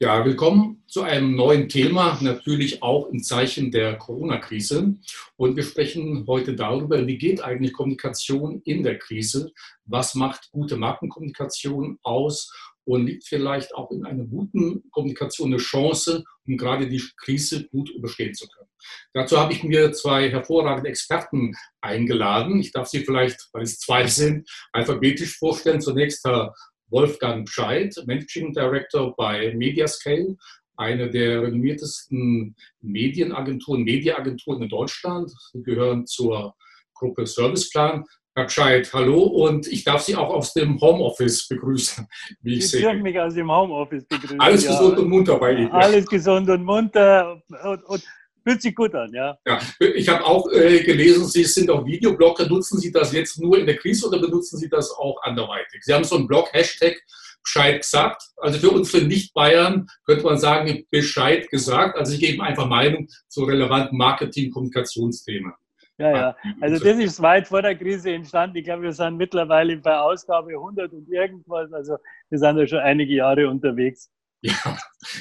Ja, willkommen zu einem neuen Thema, natürlich auch im Zeichen der Corona-Krise. Und wir sprechen heute darüber, wie geht eigentlich Kommunikation in der Krise? Was macht gute Markenkommunikation aus? Und liegt vielleicht auch in einer guten Kommunikation eine Chance, um gerade die Krise gut überstehen zu können? Dazu habe ich mir zwei hervorragende Experten eingeladen. Ich darf sie vielleicht, weil es zwei sind, alphabetisch vorstellen. Zunächst Herr Wolfgang Scheid, Managing Director bei Mediascale, eine der renommiertesten Medienagenturen, Mediaagenturen in Deutschland. Sie gehören zur Gruppe Serviceplan. Herr Scheid, hallo und ich darf Sie auch aus dem Homeoffice begrüßen, wie ich Sie sehe. Sie dürfen mich aus dem Homeoffice begrüßen. Alles ja. gesund und munter bei Ihnen. Alles gesund und munter und, und Fühlt sich gut an, ja. ja ich habe auch äh, gelesen, Sie sind auch Videoblogger. Nutzen Sie das jetzt nur in der Krise oder benutzen Sie das auch anderweitig? Sie haben so einen Blog, Hashtag Bescheid gesagt. Also für uns, für Nicht-Bayern, könnte man sagen, Bescheid gesagt. Also ich gebe einfach Meinung zu relevanten Marketing-Kommunikationsthemen. Ja, ja. Also das ist weit vor der Krise entstanden. Ich glaube, wir sind mittlerweile bei Ausgabe 100 und irgendwas. Also wir sind ja schon einige Jahre unterwegs. Ja.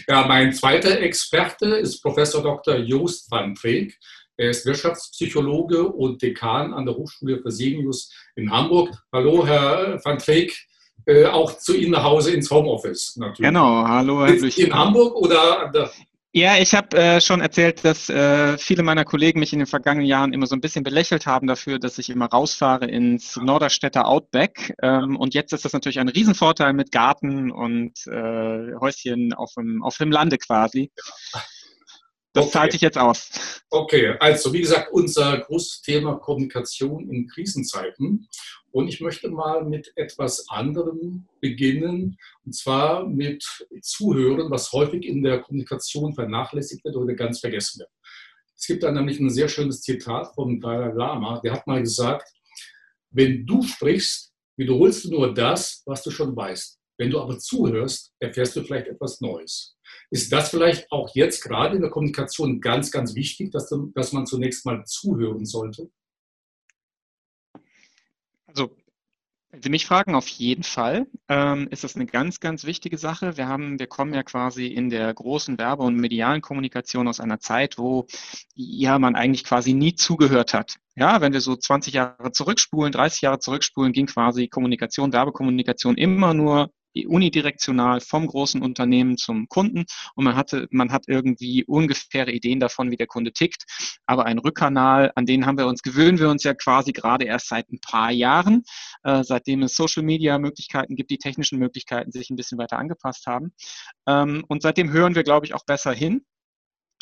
ja, mein zweiter Experte ist Professor Dr. Joost van Preek. Er ist Wirtschaftspsychologe und Dekan an der Hochschule Fresenius in Hamburg. Hallo, Herr van Preek. Äh, auch zu Ihnen nach Hause ins Homeoffice natürlich. Genau, hallo Herr Blüch. In Hamburg oder an der ja, ich habe äh, schon erzählt, dass äh, viele meiner Kollegen mich in den vergangenen Jahren immer so ein bisschen belächelt haben dafür, dass ich immer rausfahre ins Norderstädter Outback. Ähm, und jetzt ist das natürlich ein Riesenvorteil mit Garten und äh, Häuschen auf dem, auf dem Lande quasi. Das okay. zahlt sich jetzt aus. Okay, also wie gesagt, unser großes Thema Kommunikation in Krisenzeiten. Und ich möchte mal mit etwas anderem beginnen, und zwar mit Zuhören, was häufig in der Kommunikation vernachlässigt wird oder ganz vergessen wird. Es gibt da nämlich ein sehr schönes Zitat vom Dalai Lama, der hat mal gesagt, wenn du sprichst, wiederholst du nur das, was du schon weißt. Wenn du aber zuhörst, erfährst du vielleicht etwas Neues. Ist das vielleicht auch jetzt gerade in der Kommunikation ganz, ganz wichtig, dass, dass man zunächst mal zuhören sollte? Also wenn Sie mich fragen, auf jeden Fall ähm, ist das eine ganz, ganz wichtige Sache. Wir haben, wir kommen ja quasi in der großen Werbe- und medialen Kommunikation aus einer Zeit, wo ja man eigentlich quasi nie zugehört hat. Ja, wenn wir so 20 Jahre zurückspulen, 30 Jahre zurückspulen, ging quasi Kommunikation, Werbekommunikation immer nur unidirektional vom großen Unternehmen zum Kunden und man hatte, man hat irgendwie ungefähre Ideen davon, wie der Kunde tickt. Aber ein Rückkanal, an den haben wir uns, gewöhnen wir uns ja quasi gerade erst seit ein paar Jahren, äh, seitdem es Social Media Möglichkeiten gibt, die technischen Möglichkeiten sich ein bisschen weiter angepasst haben. Ähm, und seitdem hören wir, glaube ich, auch besser hin.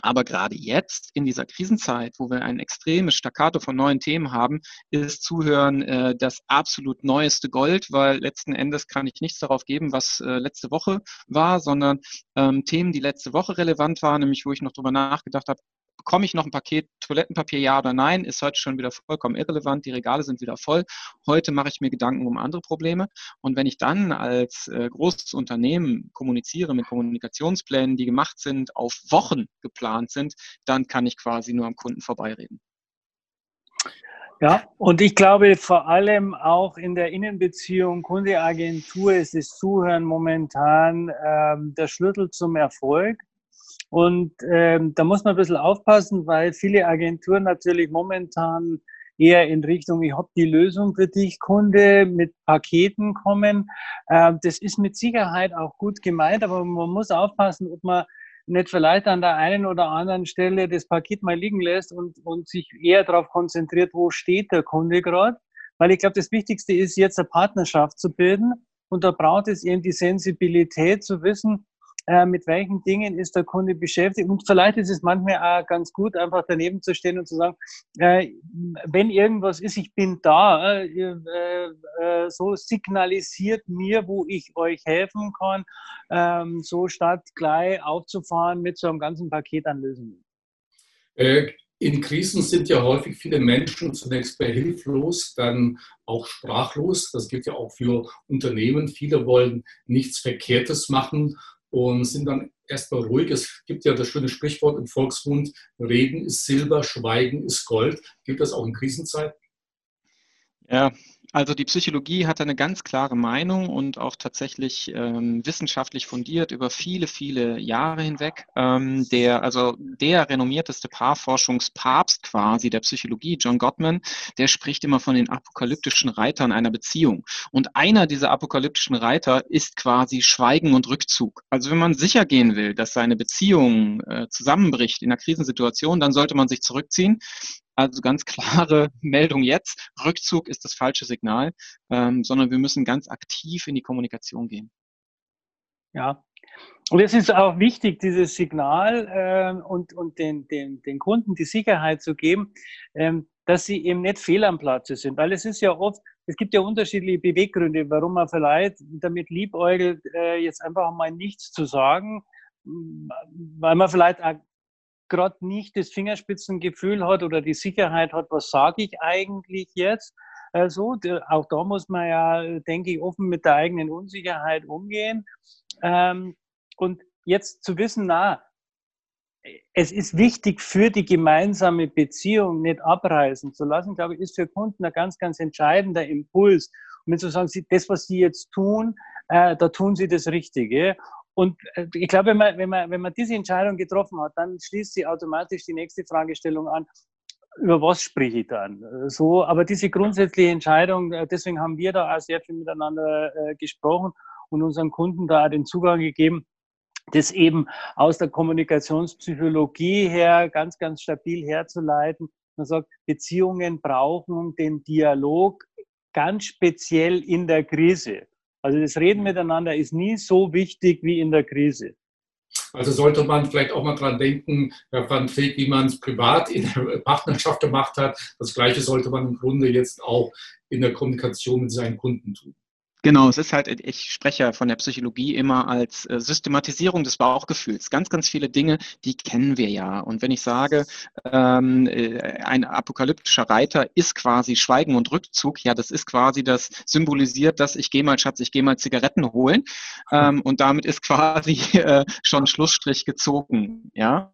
Aber gerade jetzt, in dieser Krisenzeit, wo wir ein extremes Staccato von neuen Themen haben, ist Zuhören äh, das absolut neueste Gold, weil letzten Endes kann ich nichts darauf geben, was äh, letzte Woche war, sondern ähm, Themen, die letzte Woche relevant waren, nämlich wo ich noch drüber nachgedacht habe, bekomme ich noch ein Paket Toilettenpapier, ja oder nein, ist heute schon wieder vollkommen irrelevant. Die Regale sind wieder voll. Heute mache ich mir Gedanken um andere Probleme. Und wenn ich dann als äh, großes Unternehmen kommuniziere mit Kommunikationsplänen, die gemacht sind, auf Wochen geplant sind, dann kann ich quasi nur am Kunden vorbeireden. Ja, und ich glaube vor allem auch in der Innenbeziehung Kunde-Agentur ist das Zuhören momentan ähm, der Schlüssel zum Erfolg. Und ähm, da muss man ein bisschen aufpassen, weil viele Agenturen natürlich momentan eher in Richtung, ich habe die Lösung für dich, Kunde, mit Paketen kommen. Ähm, das ist mit Sicherheit auch gut gemeint, aber man muss aufpassen, ob man nicht vielleicht an der einen oder anderen Stelle das Paket mal liegen lässt und, und sich eher darauf konzentriert, wo steht der Kunde gerade. Weil ich glaube, das Wichtigste ist jetzt eine Partnerschaft zu bilden. Und da braucht es eben die Sensibilität zu wissen, äh, mit welchen Dingen ist der Kunde beschäftigt. Und vielleicht ist es manchmal auch ganz gut, einfach daneben zu stehen und zu sagen, äh, wenn irgendwas ist, ich bin da, äh, äh, äh so signalisiert mir, wo ich euch helfen kann, ähm, so statt gleich aufzufahren mit so einem ganzen Paket an Lösungen. In Krisen sind ja häufig viele Menschen zunächst behilflos, dann auch sprachlos. Das gilt ja auch für Unternehmen. Viele wollen nichts Verkehrtes machen und sind dann erstmal ruhig. Es gibt ja das schöne Sprichwort im Volksmund, Reden ist Silber, Schweigen ist Gold. Gilt das auch in Krisenzeiten? Ja, Also die Psychologie hat eine ganz klare Meinung und auch tatsächlich ähm, wissenschaftlich fundiert über viele, viele Jahre hinweg. Ähm, der, also der renommierteste Paarforschungspapst quasi der Psychologie, John Gottman, der spricht immer von den apokalyptischen Reitern einer Beziehung. Und einer dieser apokalyptischen Reiter ist quasi Schweigen und Rückzug. Also wenn man sicher gehen will, dass seine Beziehung äh, zusammenbricht in einer Krisensituation, dann sollte man sich zurückziehen also ganz klare Meldung jetzt, Rückzug ist das falsche Signal, ähm, sondern wir müssen ganz aktiv in die Kommunikation gehen. Ja, und es ist auch wichtig, dieses Signal äh, und, und den, den, den Kunden die Sicherheit zu geben, ähm, dass sie eben nicht fehl am Platze sind. Weil es ist ja oft, es gibt ja unterschiedliche Beweggründe, warum man vielleicht damit liebäugelt, äh, jetzt einfach mal nichts zu sagen, weil man vielleicht gerade nicht das Fingerspitzengefühl hat oder die Sicherheit hat, was sage ich eigentlich jetzt. Also auch da muss man ja, denke ich, offen mit der eigenen Unsicherheit umgehen. Ähm, und jetzt zu wissen, na, es ist wichtig für die gemeinsame Beziehung nicht abreißen zu lassen, glaube ich, ist für Kunden ein ganz, ganz entscheidender Impuls. Und wenn sie sagen, das, was sie jetzt tun, äh, da tun sie das Richtige. Und äh, ich glaube, wenn man, wenn, man, wenn man diese Entscheidung getroffen hat, dann schließt sie automatisch die nächste Fragestellung an, über was spreche ich dann? So, aber diese grundsätzliche Entscheidung, äh, deswegen haben wir da auch sehr viel miteinander äh, gesprochen und unseren Kunden da den Zugang gegeben, das eben aus der Kommunikationspsychologie her ganz, ganz stabil herzuleiten. Man sagt, Beziehungen brauchen den Dialog ganz speziell in der Krise. Also das Reden miteinander ist nie so wichtig wie in der Krise. Also sollte man vielleicht auch mal dran denken, Herr Van Feek, wie man es privat in der Partnerschaft gemacht hat. Das Gleiche sollte man im Grunde jetzt auch in der Kommunikation mit seinen Kunden tun. Genau, es ist halt, ich spreche von der Psychologie immer als äh, Systematisierung des Bauchgefühls. Ganz, ganz viele Dinge, die kennen wir ja. Und wenn ich sage, ähm, äh, ein apokalyptischer Reiter ist quasi Schweigen und Rückzug, ja, das ist quasi das symbolisiert, dass ich gehe mal, Schatz, ich gehe mal Zigaretten holen. Ähm, und damit ist quasi äh, schon Schlussstrich gezogen, ja.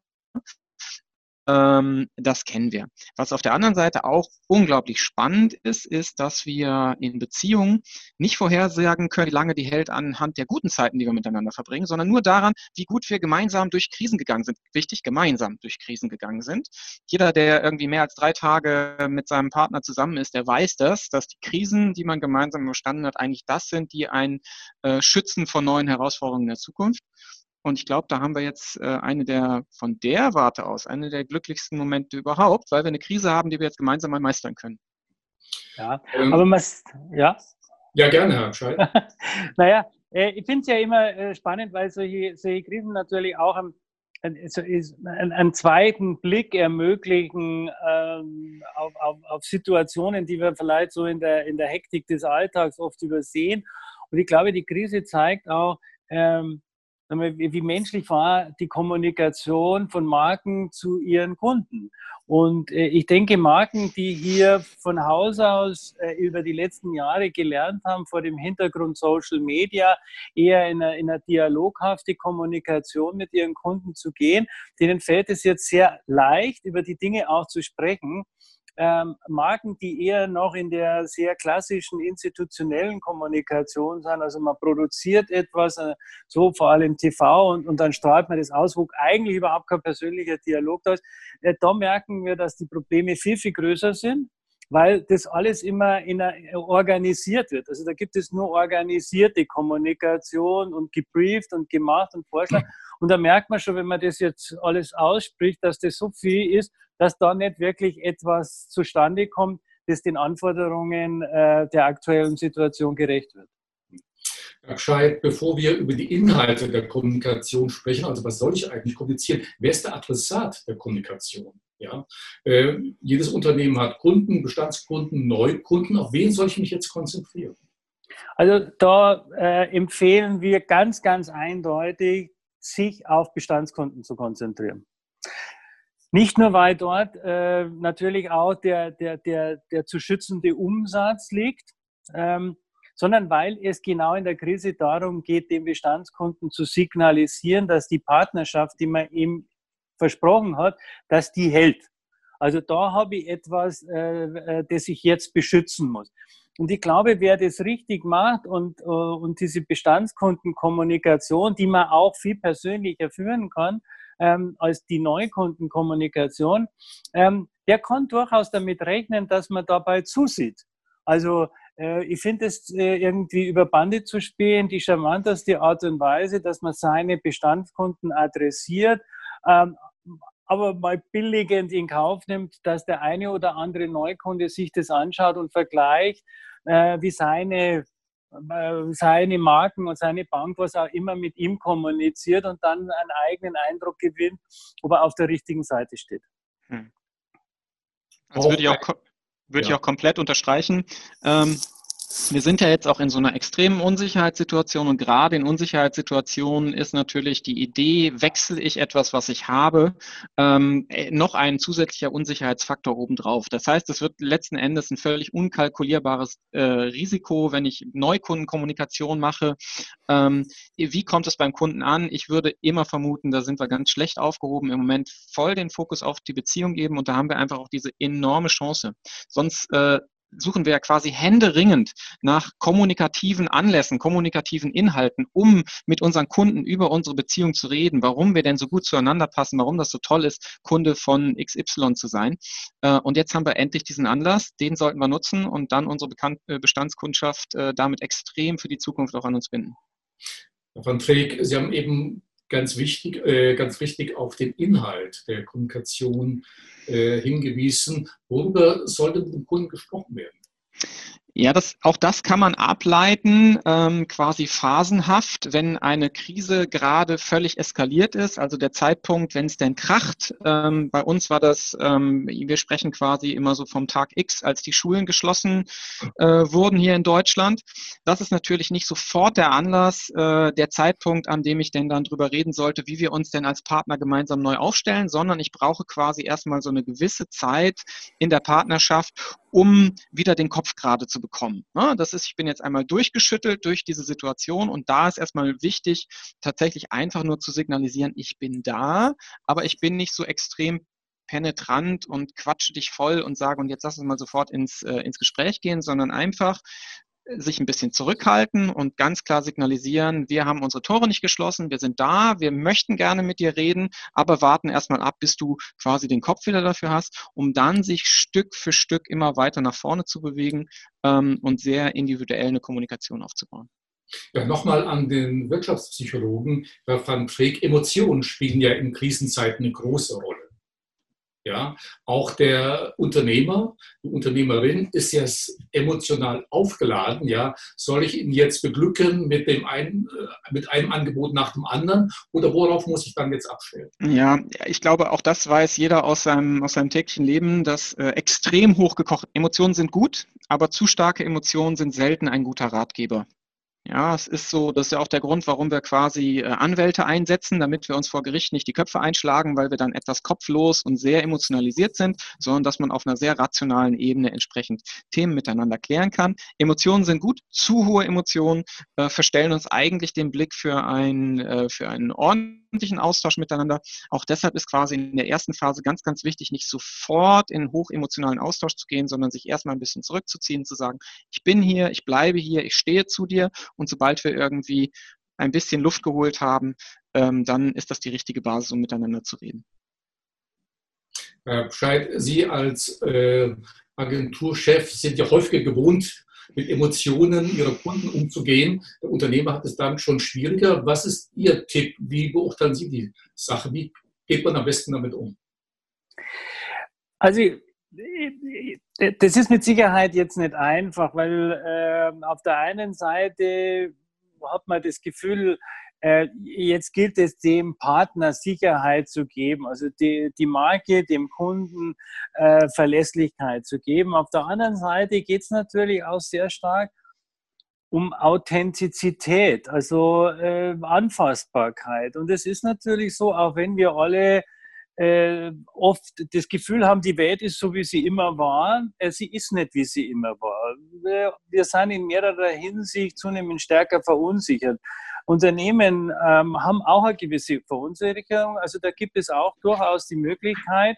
Ähm, das kennen wir. Was auf der anderen Seite auch unglaublich spannend ist, ist, dass wir in Beziehungen nicht vorhersagen können, wie lange die hält anhand der guten Zeiten, die wir miteinander verbringen, sondern nur daran, wie gut wir gemeinsam durch Krisen gegangen sind. Wichtig, gemeinsam durch Krisen gegangen sind. Jeder, der irgendwie mehr als drei Tage mit seinem Partner zusammen ist, der weiß das, dass die Krisen, die man gemeinsam überstanden hat, eigentlich das sind, die einen äh, schützen vor neuen Herausforderungen der Zukunft. Und ich glaube, da haben wir jetzt äh, eine der, von der Warte aus, eine der glücklichsten Momente überhaupt, weil wir eine Krise haben, die wir jetzt gemeinsam mal meistern können. Ja, ähm, aber man, ja? Ja, gerne, Herr Scheid. naja, äh, ich finde es ja immer äh, spannend, weil solche, solche Krisen natürlich auch einen, einen, einen zweiten Blick ermöglichen ähm, auf, auf, auf Situationen, die wir vielleicht so in der, in der Hektik des Alltags oft übersehen. Und ich glaube, die Krise zeigt auch, ähm, wie menschlich war die Kommunikation von Marken zu ihren Kunden. Und äh, ich denke, Marken, die hier von Haus aus äh, über die letzten Jahre gelernt haben, vor dem Hintergrund Social Media eher in einer, in einer dialoghafte Kommunikation mit ihren Kunden zu gehen, denen fällt es jetzt sehr leicht, über die Dinge auch zu sprechen ähm, Marken, die eher noch in der sehr klassischen institutionellen Kommunikation sind. Also man produziert etwas, äh, so vor allem TV, und, und dann strahlt man das aus, wo eigentlich überhaupt kein persönlicher Dialog da ist. Äh, da merken wir, dass die Probleme viel, viel größer sind weil das alles immer in einer, organisiert wird. Also da gibt es nur organisierte Kommunikation und gebrieft und gemacht und Vorschlag. Und da merkt man schon, wenn man das jetzt alles ausspricht, dass das so viel ist, dass da nicht wirklich etwas zustande kommt, das den Anforderungen äh, der aktuellen Situation gerecht wird. Herr Scheid, bevor wir über die Inhalte der Kommunikation sprechen, also was soll ich eigentlich kommunizieren, wer ist der Adressat der Kommunikation? Ja? Äh, jedes Unternehmen hat Kunden, Bestandskunden, Neukunden. Auf wen soll ich mich jetzt konzentrieren? Also da äh, empfehlen wir ganz, ganz eindeutig, sich auf Bestandskunden zu konzentrieren. Nicht nur, weil dort äh, natürlich auch der, der, der, der zu schützende Umsatz liegt, ähm, sondern weil es genau in der Krise darum geht, den Bestandskunden zu signalisieren, dass die Partnerschaft, die man ihm versprochen hat, dass die hält. Also da habe ich etwas, äh, äh, das ich jetzt beschützen muss. Und ich glaube, wer das richtig macht und, äh, und diese Bestandskundenkommunikation, die man auch viel persönlicher führen kann, ähm, als die Neukundenkommunikation, ähm, der kann durchaus damit rechnen, dass man dabei zusieht. Also äh, ich finde es äh, irgendwie über Bande zu spielen, die charmanteste Art und Weise, dass man seine Bestandskunden adressiert, ähm, aber mal billigend in Kauf nimmt, dass der eine oder andere Neukunde sich das anschaut und vergleicht, äh, wie seine seine Marken und seine Bank, was auch immer mit ihm kommuniziert und dann einen eigenen Eindruck gewinnt, ob er auf der richtigen Seite steht. Hm. Also würde ich auch, würde ja. ich auch komplett unterstreichen. Ähm, wir sind ja jetzt auch in so einer extremen Unsicherheitssituation und gerade in Unsicherheitssituationen ist natürlich die Idee, wechsle ich etwas, was ich habe, ähm, äh, noch ein zusätzlicher Unsicherheitsfaktor obendrauf. Das heißt, es wird letzten Endes ein völlig unkalkulierbares äh, Risiko, wenn ich Neukundenkommunikation mache. Ähm, wie kommt es beim Kunden an? Ich würde immer vermuten, da sind wir ganz schlecht aufgehoben, im Moment voll den Fokus auf die Beziehung geben und da haben wir einfach auch diese enorme Chance. Sonst äh, suchen wir ja quasi händeringend nach kommunikativen Anlässen, kommunikativen Inhalten, um mit unseren Kunden über unsere Beziehung zu reden, warum wir denn so gut zueinander passen, warum das so toll ist, Kunde von XY zu sein. Äh, und jetzt haben wir endlich diesen Anlass, den sollten wir nutzen und dann unsere äh, Bestandskundschaft äh, damit extrem für die Zukunft auch an uns binden. Herr van Treek, Sie haben eben ganz wichtig, äh, ganz wichtig auf den Inhalt der Kommunikation äh, hingewiesen. Worüber sollte mit dem Kunden gesprochen werden? Ja, das, auch das kann man ableiten, ähm, quasi phasenhaft, wenn eine Krise gerade völlig eskaliert ist, also der Zeitpunkt, wenn es denn kracht. Ähm, bei uns war das, ähm, wir sprechen quasi immer so vom Tag X, als die Schulen geschlossen äh, wurden hier in Deutschland. Das ist natürlich nicht sofort der Anlass, äh, der Zeitpunkt, an dem ich denn dann drüber reden sollte, wie wir uns denn als Partner gemeinsam neu aufstellen, sondern ich brauche quasi erstmal so eine gewisse Zeit in der Partnerschaft, um wieder den Kopf gerade zu bekommen. Ne? Das ist, ich bin jetzt einmal durchgeschüttelt durch diese Situation und da ist erstmal wichtig, tatsächlich einfach nur zu signalisieren, ich bin da, aber ich bin nicht so extrem penetrant und quatsche dich voll und sage, und jetzt lass uns mal sofort ins, äh, ins Gespräch gehen, sondern einfach sich ein bisschen zurückhalten und ganz klar signalisieren, wir haben unsere Tore nicht geschlossen, wir sind da, wir möchten gerne mit dir reden, aber warten erstmal ab, bis du quasi den Kopf wieder dafür hast, um dann sich Stück für Stück immer weiter nach vorne zu bewegen ähm, und sehr individuell eine Kommunikation aufzubauen. Ja, nochmal an den Wirtschaftspsychologen, Herr van Freek, Emotionen spielen ja in Krisenzeiten eine große Rolle. Ja, auch der Unternehmer, die Unternehmerin ist ja emotional aufgeladen. Ja, soll ich ihn jetzt beglücken mit dem einen, äh, mit einem Angebot nach dem anderen oder worauf muss ich dann jetzt abstellen? Ja, ich glaube, auch das weiß jeder aus seinem, aus seinem täglichen Leben, dass äh, extrem hochgekocht Emotionen sind gut, aber zu starke Emotionen sind selten ein guter Ratgeber. Ja, es ist so, das ist ja auch der Grund, warum wir quasi äh, Anwälte einsetzen, damit wir uns vor Gericht nicht die Köpfe einschlagen, weil wir dann etwas kopflos und sehr emotionalisiert sind, sondern dass man auf einer sehr rationalen Ebene entsprechend Themen miteinander klären kann. Emotionen sind gut, zu hohe Emotionen äh, verstellen uns eigentlich den Blick für, ein, äh, für einen ordentlichen Austausch miteinander. Auch deshalb ist quasi in der ersten Phase ganz, ganz wichtig, nicht sofort in hochemotionalen Austausch zu gehen, sondern sich erstmal ein bisschen zurückzuziehen, zu sagen, ich bin hier, ich bleibe hier, ich stehe zu dir und sobald wir irgendwie ein bisschen Luft geholt haben, ähm, dann ist das die richtige Basis, um miteinander zu reden. Herr Bescheid, Sie als äh, Agenturchef sind ja häufiger gewohnt, mit Emotionen Ihrer Kunden umzugehen. Der Unternehmer hat es dann schon schwieriger. Was ist Ihr Tipp? Wie beurteilen Sie die Sache? Wie geht man am besten damit um? Also das ist mit Sicherheit jetzt nicht einfach, weil äh, auf der einen Seite hat man das Gefühl, äh, jetzt gilt es dem Partner Sicherheit zu geben, also die, die Marke dem Kunden äh, Verlässlichkeit zu geben. Auf der anderen Seite geht es natürlich auch sehr stark um Authentizität, also äh, Anfassbarkeit. Und es ist natürlich so, auch wenn wir alle äh, oft das Gefühl haben, die Welt ist so, wie sie immer war. Äh, sie ist nicht, wie sie immer war. Wir, wir sind in mehrerer Hinsicht zunehmend stärker verunsichert. Unternehmen ähm, haben auch eine gewisse Verunsicherung. Also da gibt es auch durchaus die Möglichkeit,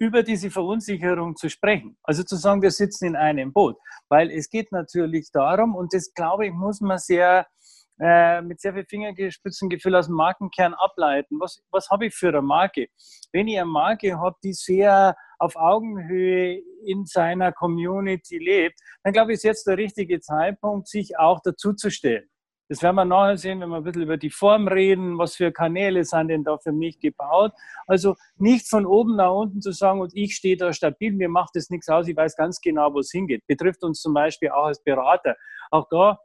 über diese Verunsicherung zu sprechen. Also zu sagen, wir sitzen in einem Boot. Weil es geht natürlich darum, und das glaube ich, muss man sehr äh, mit sehr viel Fingerspitzengefühl aus dem Markenkern ableiten. Was, was habe ich für eine Marke? Wenn ich eine Marke habe, die sehr auf Augenhöhe in seiner Community lebt, dann glaube ich, ist jetzt der richtige Zeitpunkt, sich auch dazuzustellen. Das werden wir nachher sehen, wenn wir ein bisschen über die Form reden, was für Kanäle sind denn da für mich gebaut. Also nicht von oben nach unten zu sagen, und ich stehe da stabil, mir macht das nichts aus, ich weiß ganz genau, wo es hingeht. Betrifft uns zum Beispiel auch als Berater. Auch da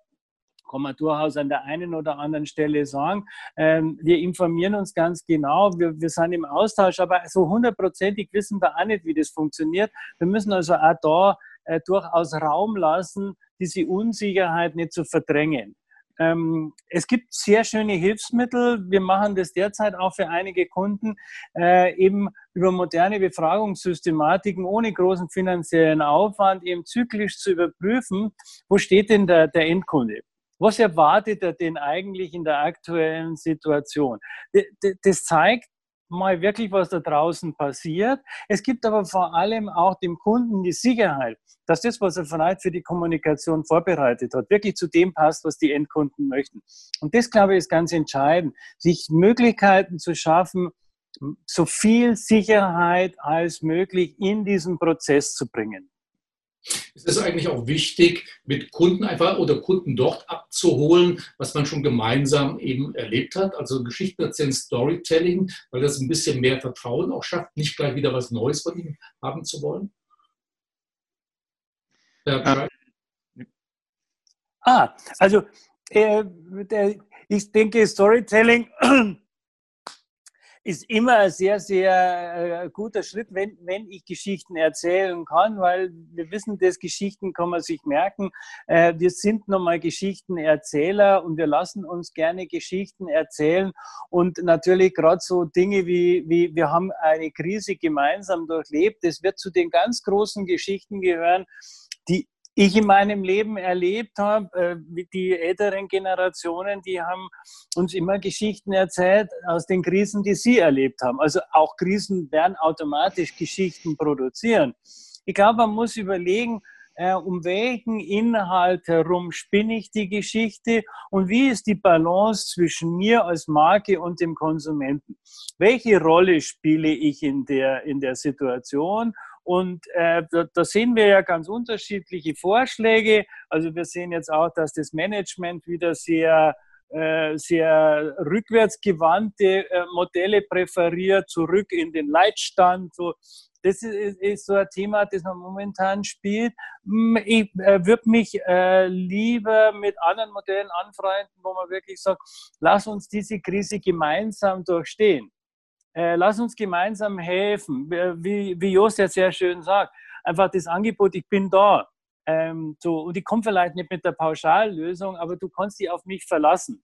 kann man durchaus an der einen oder anderen Stelle sagen. Ähm, wir informieren uns ganz genau, wir, wir sind im Austausch, aber so hundertprozentig wissen wir auch nicht, wie das funktioniert. Wir müssen also auch da äh, durchaus Raum lassen, diese Unsicherheit nicht zu verdrängen. Ähm, es gibt sehr schöne Hilfsmittel. Wir machen das derzeit auch für einige Kunden, äh, eben über moderne Befragungssystematiken ohne großen finanziellen Aufwand eben zyklisch zu überprüfen, wo steht denn der, der Endkunde? Was erwartet er denn eigentlich in der aktuellen Situation? Das zeigt, mal wirklich, was da draußen passiert. Es gibt aber vor allem auch dem Kunden die Sicherheit, dass das, was er vielleicht für die Kommunikation vorbereitet hat, wirklich zu dem passt, was die Endkunden möchten. Und das, glaube ich, ist ganz entscheidend, sich Möglichkeiten zu schaffen, so viel Sicherheit als möglich in diesen Prozess zu bringen. Es ist eigentlich auch wichtig, mit Kunden einfach oder Kunden dort abzuholen, was man schon gemeinsam eben erlebt hat. Also Geschichten erzählen, Storytelling, weil das ein bisschen mehr Vertrauen auch schafft, nicht gleich wieder was Neues von ihm haben zu wollen. Ja. Ah, also äh, ich denke, Storytelling ist immer ein sehr, sehr äh, guter Schritt, wenn, wenn ich Geschichten erzählen kann, weil wir wissen, dass Geschichten kann man sich merken. Äh, wir sind nun mal Geschichtenerzähler und wir lassen uns gerne Geschichten erzählen. Und natürlich gerade so Dinge wie, wie wir haben eine Krise gemeinsam durchlebt, das wird zu den ganz großen Geschichten gehören, die ich in meinem Leben erlebt habe. Äh, die älteren Generationen, die haben uns immer Geschichten erzählt aus den Krisen, die sie erlebt haben. Also auch Krisen werden automatisch Geschichten produzieren. Ich glaube, man muss überlegen, äh, um welchen Inhalt herum spinne ich die Geschichte und wie ist die Balance zwischen mir als Marke und dem Konsumenten? Welche Rolle spiele ich in der, in der Situation und äh, da, da, sehen wir ja ganz unterschiedliche Vorschläge. Also wir sehen jetzt auch, dass das Management wieder sehr äh, sehr rückwärtsgewandte äh, Modelle präferiert, zurück in den Leitstand. So. Das ist, ist, so ein Thema, das man momentan spielt. Hm, ich äh, würde mich äh, lieber mit anderen Modellen anfreunden, wo man wirklich sagt, lass uns diese Krise gemeinsam durchstehen äh, lass uns gemeinsam helfen. Wie, wie Jost ja sehr schön sagt, einfach das Angebot, ich bin da. Ähm, so, und ich komme vielleicht nicht mit der Pauschallösung, aber du kannst dich auf mich verlassen.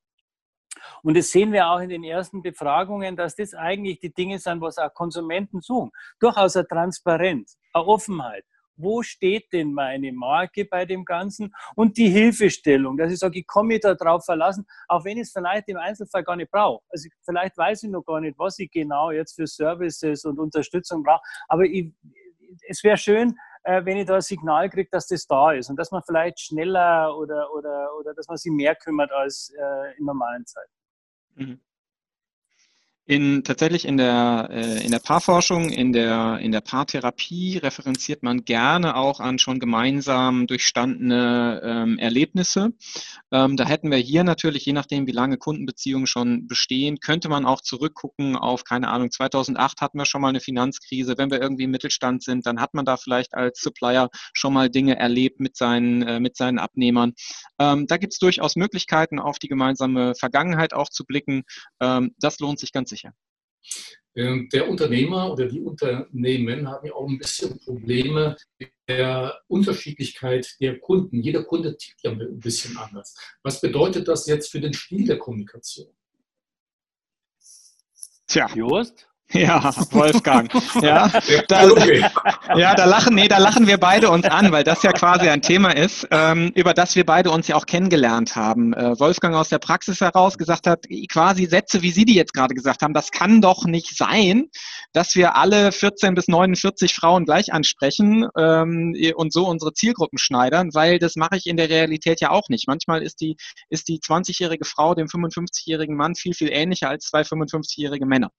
Und das sehen wir auch in den ersten Befragungen, dass das eigentlich die Dinge sind, was auch Konsumenten suchen. Durchaus eine Transparenz, eine Offenheit wo steht denn meine Marke bei dem Ganzen und die Hilfestellung, dass ich sage, ich kann mich darauf verlassen, auch wenn ich es vielleicht im Einzelfall gar nicht brauche. Also vielleicht weiß ich noch gar nicht, was ich genau jetzt für Services und Unterstützung brauche, aber ich, es wäre schön, äh, wenn ich da ein Signal kriege, dass das da ist und dass man vielleicht schneller oder, oder, oder dass man sich mehr kümmert als äh, in normalen Zeiten. Mhm. In, tatsächlich in der, äh, in der Paarforschung, in der, in der Paartherapie referenziert man gerne auch an schon gemeinsam durchstandene ähm, Erlebnisse. Ähm, da hätten wir hier natürlich, je nachdem, wie lange Kundenbeziehungen schon bestehen, könnte man auch zurückgucken auf, keine Ahnung, 2008 hatten wir schon mal eine Finanzkrise. Wenn wir irgendwie im Mittelstand sind, dann hat man da vielleicht als Supplier schon mal Dinge erlebt mit seinen, äh, mit seinen Abnehmern. Ähm, da gibt es durchaus Möglichkeiten, auf die gemeinsame Vergangenheit auch zu blicken. Ähm, das lohnt sich ganz sicher sicher. Der Unternehmer oder die Unternehmen haben ja auch ein bisschen Probleme mit der Unterschiedlichkeit der Kunden. Jeder Kunde tickt ja ein bisschen anders. Was bedeutet das jetzt für den Stil der Kommunikation? Tja. Jost? Ja, Wolfgang. Ja, da, ja, da lachen, nee, da lachen wir beide uns an, weil das ja quasi ein Thema ist, ähm, über das wir beide uns ja auch kennengelernt haben. Äh, Wolfgang aus der Praxis heraus gesagt hat, quasi Sätze, wie Sie die jetzt gerade gesagt haben, das kann doch nicht sein, dass wir alle 14 bis 49 Frauen gleich ansprechen ähm, und so unsere Zielgruppen schneidern, weil das mache ich in der Realität ja auch nicht. Manchmal ist die, ist die 20-jährige Frau dem 55-jährigen Mann viel, viel ähnlicher als zwei 55-jährige Männer.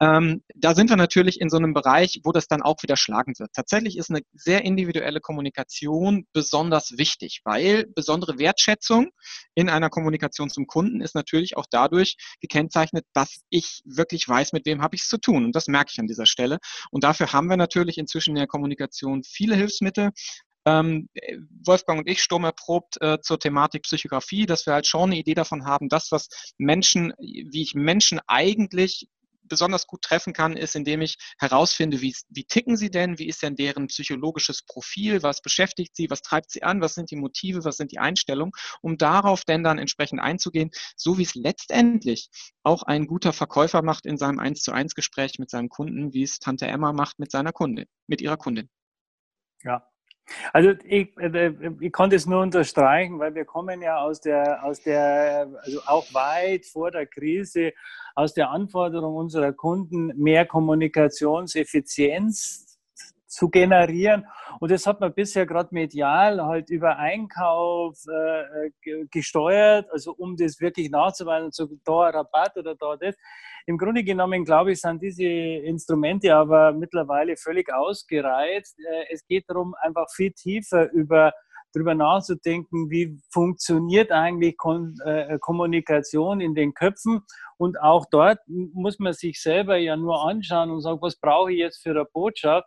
Ähm, da sind wir natürlich in so einem Bereich, wo das dann auch wieder schlagen wird. Tatsächlich ist eine sehr individuelle Kommunikation besonders wichtig, weil besondere Wertschätzung in einer Kommunikation zum Kunden ist natürlich auch dadurch gekennzeichnet, dass ich wirklich weiß, mit wem habe ich es zu tun. Und das merke ich an dieser Stelle. Und dafür haben wir natürlich inzwischen in der Kommunikation viele Hilfsmittel. Ähm, Wolfgang und ich sturmerprobt äh, zur Thematik Psychografie, dass wir halt schon eine Idee davon haben, das, was Menschen, wie ich Menschen eigentlich besonders gut treffen kann, ist, indem ich herausfinde, wie, wie ticken sie denn, wie ist denn deren psychologisches Profil, was beschäftigt sie, was treibt sie an, was sind die Motive, was sind die Einstellungen, um darauf denn dann entsprechend einzugehen, so wie es letztendlich auch ein guter Verkäufer macht in seinem 1 zu 1 Gespräch mit seinem Kunden, wie es Tante Emma macht mit seiner Kundin, mit ihrer Kundin. Ja, also ich, äh, ich konnte es nur unterstreichen, weil wir kommen ja aus der, aus der, also auch weit vor der Krise, aus der Anforderung unserer Kunden, mehr Kommunikationseffizienz zu generieren. Und das hat man bisher gerade medial halt über Einkauf äh, gesteuert, also um das wirklich nachzuweisen, so da Rabatt oder da das. Im Grunde genommen, glaube ich, sind diese Instrumente aber mittlerweile völlig ausgereizt. Äh, es geht darum, einfach viel tiefer über darüber nachzudenken, wie funktioniert eigentlich äh, Kommunikation in den Köpfen. Und auch dort muss man sich selber ja nur anschauen und sagen, was brauche ich jetzt für eine Botschaft?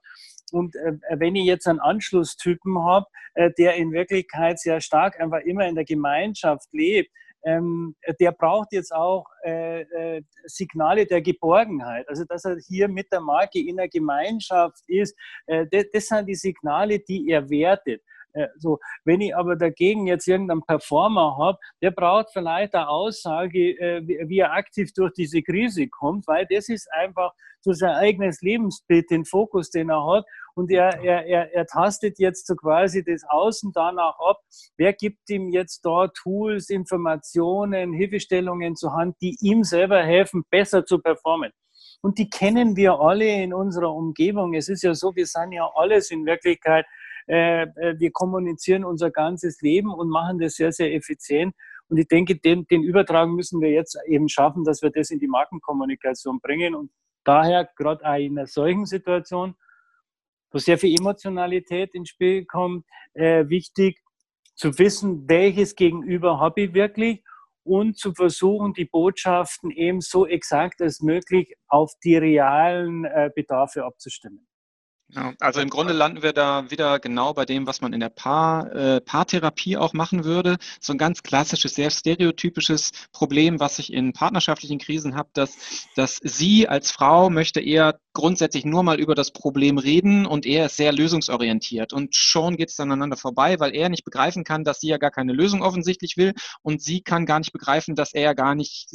Und äh, wenn ich jetzt einen Anschlusstypen habe, äh, der in Wirklichkeit sehr stark einfach immer in der Gemeinschaft lebt, ähm, der braucht jetzt auch äh, äh, Signale der Geborgenheit. Also, dass er hier mit der Marke in der Gemeinschaft ist, äh, das, das, sind die Signale, die er wertet. Äh, so, wenn ich aber dagegen jetzt irgendeinen Performer habe, der braucht vielleicht eine Aussage, äh, wie er aktiv durch diese Krise kommt, weil das ist einfach so sein eigenes Lebensbild, den Fokus, den er hat. Und er, er, er, er tastet jetzt so quasi das Außen danach ab. Wer gibt ihm jetzt da Tools, Informationen, Hilfestellungen zur Hand, die ihm selber helfen, besser zu performen? Und die kennen wir alle in unserer Umgebung. Es ist ja so, wir sind ja alles in Wirklichkeit wir kommunizieren unser ganzes Leben und machen das sehr, sehr effizient. Und ich denke, den, den Übertrag müssen wir jetzt eben schaffen, dass wir das in die Markenkommunikation bringen. Und daher, gerade auch in einer solchen Situation, wo sehr viel Emotionalität ins Spiel kommt, äh, wichtig zu wissen, welches Gegenüber habe ich wirklich und zu versuchen, die Botschaften eben so exakt als möglich auf die realen äh, Bedarfe abzustimmen. Ja, also im Grunde landen wir da wieder genau bei dem, was man in der Paar, äh, Paartherapie auch machen würde. So ein ganz klassisches, sehr stereotypisches Problem, was ich in partnerschaftlichen Krisen habe, dass, dass sie als Frau möchte eher grundsätzlich nur mal über das Problem reden und er ist sehr lösungsorientiert. Und schon geht es dann aneinander vorbei, weil er nicht begreifen kann, dass sie ja gar keine Lösung offensichtlich will und sie kann gar nicht begreifen, dass er ja gar nicht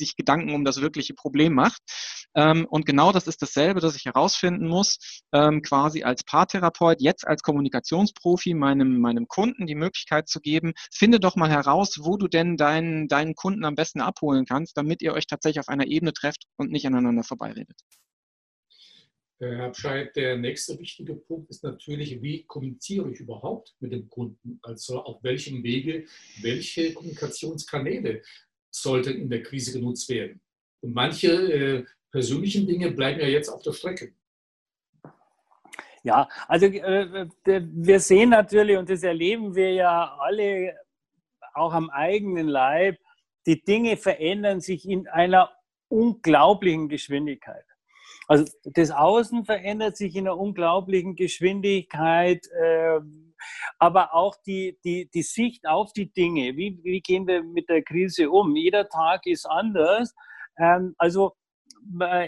sich Gedanken um das wirkliche Problem macht. Ähm, und genau das ist dasselbe, das ich herausfinden muss, ähm, quasi als Paartherapeut, jetzt als Kommunikationsprofi meinem, meinem Kunden die Möglichkeit zu geben, finde doch mal heraus, wo du denn deinen, deinen Kunden am besten abholen kannst, damit ihr euch tatsächlich auf einer Ebene trefft und nicht aneinander vorbeiredet. Äh, Herr Bescheid, der nächste wichtige Punkt ist natürlich, wie kommuniziere ich überhaupt mit dem Kunden? Also auf welchem Wege, welche Kommunikationskanäle sollten in der Krise genutzt werden. Und manche äh, persönlichen Dinge bleiben ja jetzt auf der Strecke. Ja, also äh, wir sehen natürlich, und das erleben wir ja alle auch am eigenen Leib, die Dinge verändern sich in einer unglaublichen Geschwindigkeit. Also das Außen verändert sich in einer unglaublichen Geschwindigkeit. Äh, aber auch die, die, die Sicht auf die Dinge. Wie, wie gehen wir mit der Krise um? Jeder Tag ist anders. Ähm, also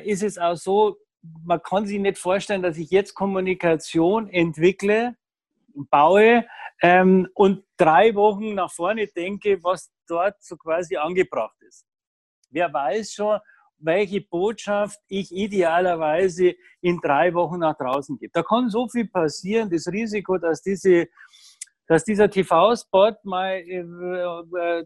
ist es auch so, man kann sich nicht vorstellen, dass ich jetzt Kommunikation entwickle, baue ähm, und drei Wochen nach vorne denke, was dort so quasi angebracht ist. Wer weiß schon, welche Botschaft ich idealerweise in drei Wochen nach draußen gebe. Da kann so viel passieren, das Risiko, dass diese dass dieser TV-Spot mal, äh,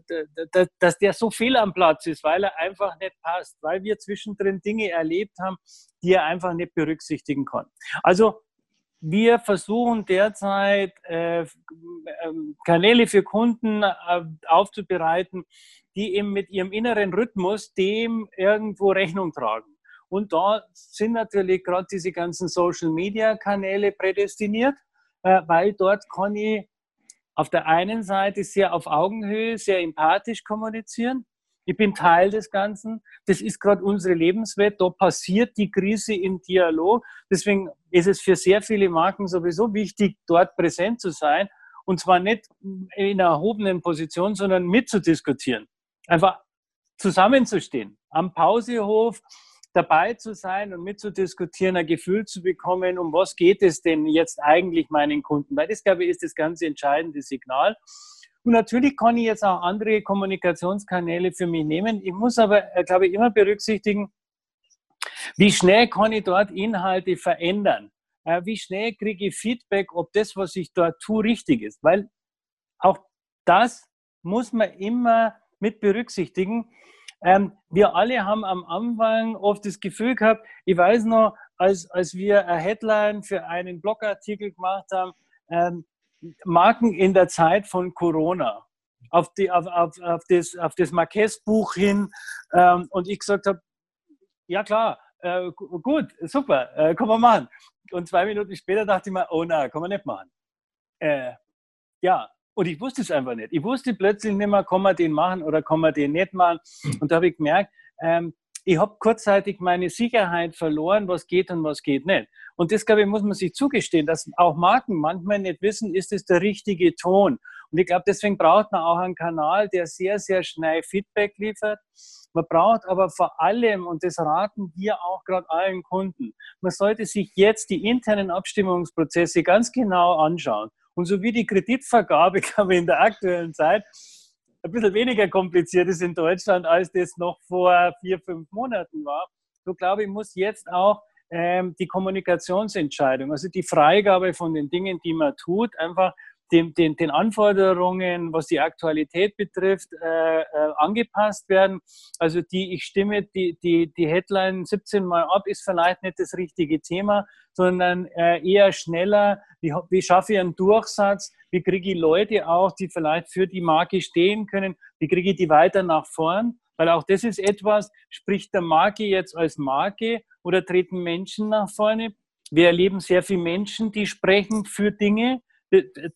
dass der so viel am Platz ist, weil er einfach nicht passt, weil wir zwischendrin Dinge erlebt haben, die er einfach nicht berücksichtigen kann. Also wir versuchen derzeit äh, ähm, Kanäle für Kunden äh, aufzubereiten, die eben mit ihrem inneren Rhythmus dem irgendwo Rechnung tragen. Und da sind natürlich gerade diese ganzen Social-Media-Kanäle prädestiniert, äh, weil dort kann ich auf der einen Seite sehr auf Augenhöhe, sehr empathisch kommunizieren. Ich bin Teil des Ganzen. Das ist gerade unsere Lebenswelt. Da passiert die Krise im Dialog. Deswegen ist es für sehr viele Marken sowieso wichtig, dort präsent zu sein. Und zwar nicht in einer erhobenen Position, sondern mitzudiskutieren. Einfach zusammenzustehen. Am Pausehof, dabei zu sein und mitzudiskutieren, ein Gefühl zu bekommen, um was geht es denn jetzt eigentlich meinen Kunden? Weil das, glaube ich, ist das ganz entscheidende Signal. Und natürlich kann ich jetzt auch andere Kommunikationskanäle für mich nehmen. Ich muss aber, äh, glaube ich, immer berücksichtigen, wie schnell kann ich dort Inhalte verändern? Äh, wie schnell kriege ich Feedback, ob das, was ich dort tue, richtig ist? Weil auch das muss man immer mit berücksichtigen. Ähm, wir alle haben am Anfang oft das Gefühl gehabt, ich weiß noch, als, als wir eine Headline für einen Blogartikel gemacht haben, ähm, Marken in der Zeit von Corona. Auf, die, auf, auf, auf das, auf das Marquez-Buch hin ähm, und ich gesagt habe, ja klar, äh, gut, super, äh, kann man machen. Und zwei Minuten später dachte ich mir, oh nein, kann man nicht machen. Äh, ja, und ich wusste es einfach nicht. Ich wusste plötzlich nicht mehr, kann man den machen oder kann man den nicht machen. Und da habe ich gemerkt, ähm, ich habe kurzzeitig meine Sicherheit verloren, was geht und was geht nicht. Und das, glaube ich, muss man sich zugestehen, dass auch Marken manchmal nicht wissen, ist es der richtige Ton. Und ich glaube, deswegen braucht man auch einen Kanal, der sehr, sehr schnell Feedback liefert. Man braucht aber vor allem, und das raten wir auch gerade allen Kunden, man sollte sich jetzt die internen Abstimmungsprozesse ganz genau anschauen und so wie die Kreditvergabe, glaube ich, in der aktuellen Zeit ein bisschen weniger kompliziert ist in Deutschland, als das noch vor vier, fünf Monaten war, so glaube ich, muss jetzt auch ähm, die Kommunikationsentscheidung, also die Freigabe von den Dingen, die man tut, einfach den, den, den Anforderungen, was die Aktualität betrifft, äh, äh, angepasst werden. Also die, ich stimme die, die, die Headline 17 Mal ab, ist vielleicht nicht das richtige Thema, sondern äh, eher schneller, wie, wie schaffe ich einen Durchsatz, wie kriege ich Leute auch, die vielleicht für die Marke stehen können, wie kriege ich die weiter nach vorn. Weil auch das ist etwas, spricht der Marke jetzt als Marke oder treten Menschen nach vorne? Wir erleben sehr viele Menschen, die sprechen für Dinge,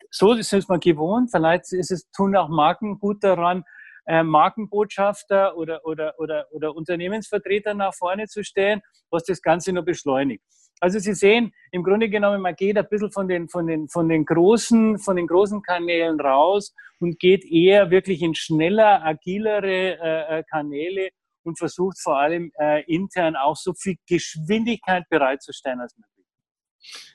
so ist es mal gewohnt. Vielleicht ist es, tun auch Marken gut daran, äh, Markenbotschafter oder, oder, oder, oder Unternehmensvertreter nach vorne zu stellen, was das Ganze nur beschleunigt. Also Sie sehen, im Grunde genommen, man geht ein bisschen von den, von den, von den, großen, von den großen Kanälen raus und geht eher wirklich in schneller, agilere äh, äh Kanäle und versucht vor allem äh, intern auch so viel Geschwindigkeit bereitzustellen als möglich.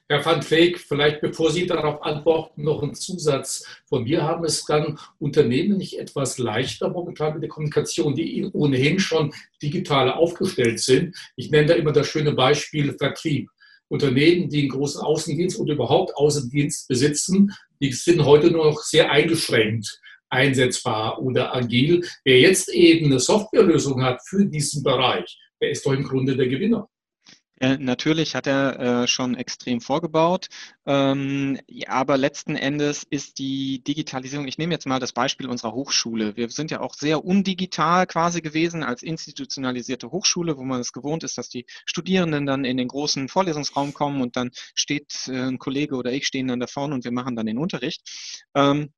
Herr van Feek, vielleicht bevor Sie darauf antworten, noch ein Zusatz von mir. Haben es dann Unternehmen nicht etwas leichter momentan mit der Kommunikation, die ohnehin schon digital aufgestellt sind? Ich nenne da immer das schöne Beispiel Vertrieb. Unternehmen, die einen großen Außendienst und überhaupt Außendienst besitzen, die sind heute nur noch sehr eingeschränkt einsetzbar oder agil. Wer jetzt eben eine Softwarelösung hat für diesen Bereich, der ist doch im Grunde der Gewinner. Äh, natürlich hat er äh, schon extrem vorgebaut, ähm, ja, aber letzten Endes ist die Digitalisierung, ich nehme jetzt mal das Beispiel unserer Hochschule. Wir sind ja auch sehr undigital quasi gewesen als institutionalisierte Hochschule, wo man es gewohnt ist, dass die Studierenden dann in den großen Vorlesungsraum kommen und dann steht äh, ein Kollege oder ich stehen dann da vorne und wir machen dann den Unterricht. Ähm,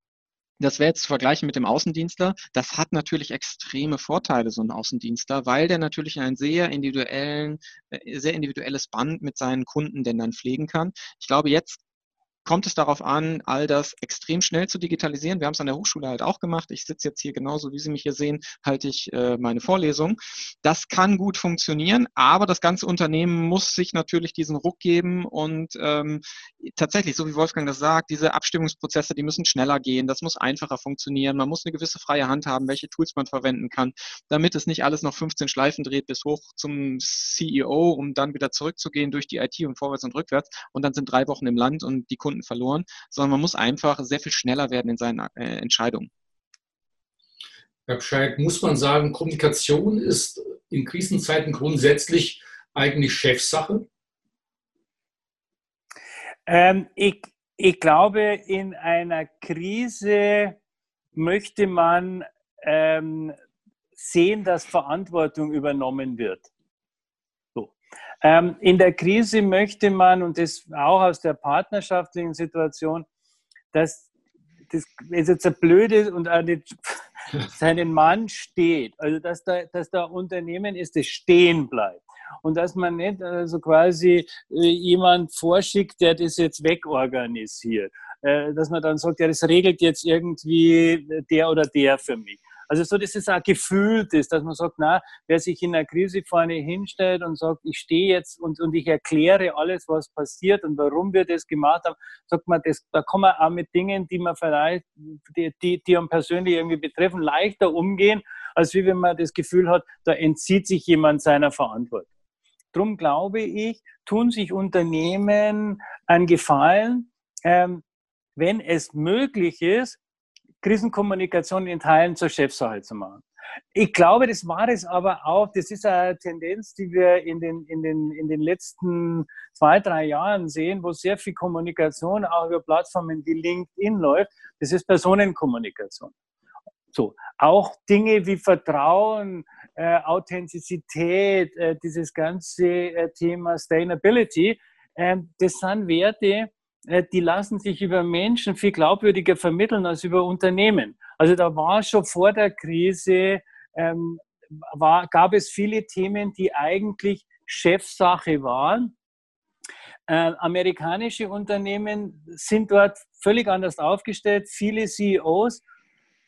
das wäre jetzt zu vergleichen mit dem Außendienstler. Das hat natürlich extreme Vorteile, so ein Außendienstler, weil der natürlich ein sehr individuellen, äh, sehr individuelles Band mit seinen Kunden denn dann pflegen kann. Ich glaube, jetzt kommt es darauf an, all das extrem schnell zu digitalisieren. Wir haben es an der Hochschule halt auch gemacht. Ich sitze jetzt hier genauso, wie Sie mich hier sehen, halte ich äh, meine Vorlesung. Das kann gut funktionieren, aber das ganze Unternehmen muss sich natürlich diesen Ruck geben und ähm, tatsächlich, so wie Wolfgang das sagt, diese Abstimmungsprozesse, die müssen schneller gehen. Das muss einfacher funktionieren. Man muss eine gewisse freie Hand haben, welche Tools man verwenden kann, damit es nicht alles noch 15 Schleifen dreht bis hoch zum CEO, um dann wieder zurückzugehen durch die IT und vorwärts und rückwärts und dann sind drei Wochen im Land und die Kunden verloren, sondern man muss einfach sehr viel schneller werden in seinen äh, Entscheidungen. Herr Bescheid, muss man sagen, Kommunikation ist in Krisenzeiten grundsätzlich eigentlich Chefsache? Ähm, ich, ich glaube, in einer Krise möchte man ähm, sehen, dass Verantwortung übernommen wird. Ähm, in der Krise möchte man, und das auch aus der partnerschaftlichen Situation, dass das ist jetzt ein blödes und nicht seinen Mann steht. Also dass da, dass da Unternehmen ist, das stehen bleibt. Und dass man nicht also quasi äh, jemand vorschickt, der das jetzt wegorganisiert. Äh, dass man dann sagt, ja, das regelt jetzt irgendwie der oder der für mich. Also so, dass es auch gefühlt ist, dass man sagt, na, wer sich in einer Krise vorne hinstellt und sagt, ich stehe jetzt und, und ich erkläre alles, was passiert und warum wir das gemacht haben, sagt man, das, da kann man auch mit Dingen, die man vielleicht, die, die, die einen persönlich irgendwie betreffen, leichter umgehen, als wie wenn man das Gefühl hat, da entzieht sich jemand seiner Verantwortung. Drum glaube ich, tun sich Unternehmen einen Gefallen, ähm, wenn es möglich ist, Krisenkommunikation in Teilen zur Chefsache zu machen. Ich glaube, das war es aber auch, das ist eine Tendenz, die wir in den, in den, in den letzten zwei, drei Jahren sehen, wo sehr viel Kommunikation auch über Plattformen wie LinkedIn läuft. Das ist Personenkommunikation. So, auch Dinge wie Vertrauen, äh, Authentizität, äh, dieses ganze äh, Thema Sustainability, ähm, das sind Werte, die lassen sich über Menschen viel glaubwürdiger vermitteln als über Unternehmen. Also da war schon vor der Krise, ähm, war, gab es viele Themen, die eigentlich Chefsache waren. Äh, amerikanische Unternehmen sind dort völlig anders aufgestellt. Viele CEOs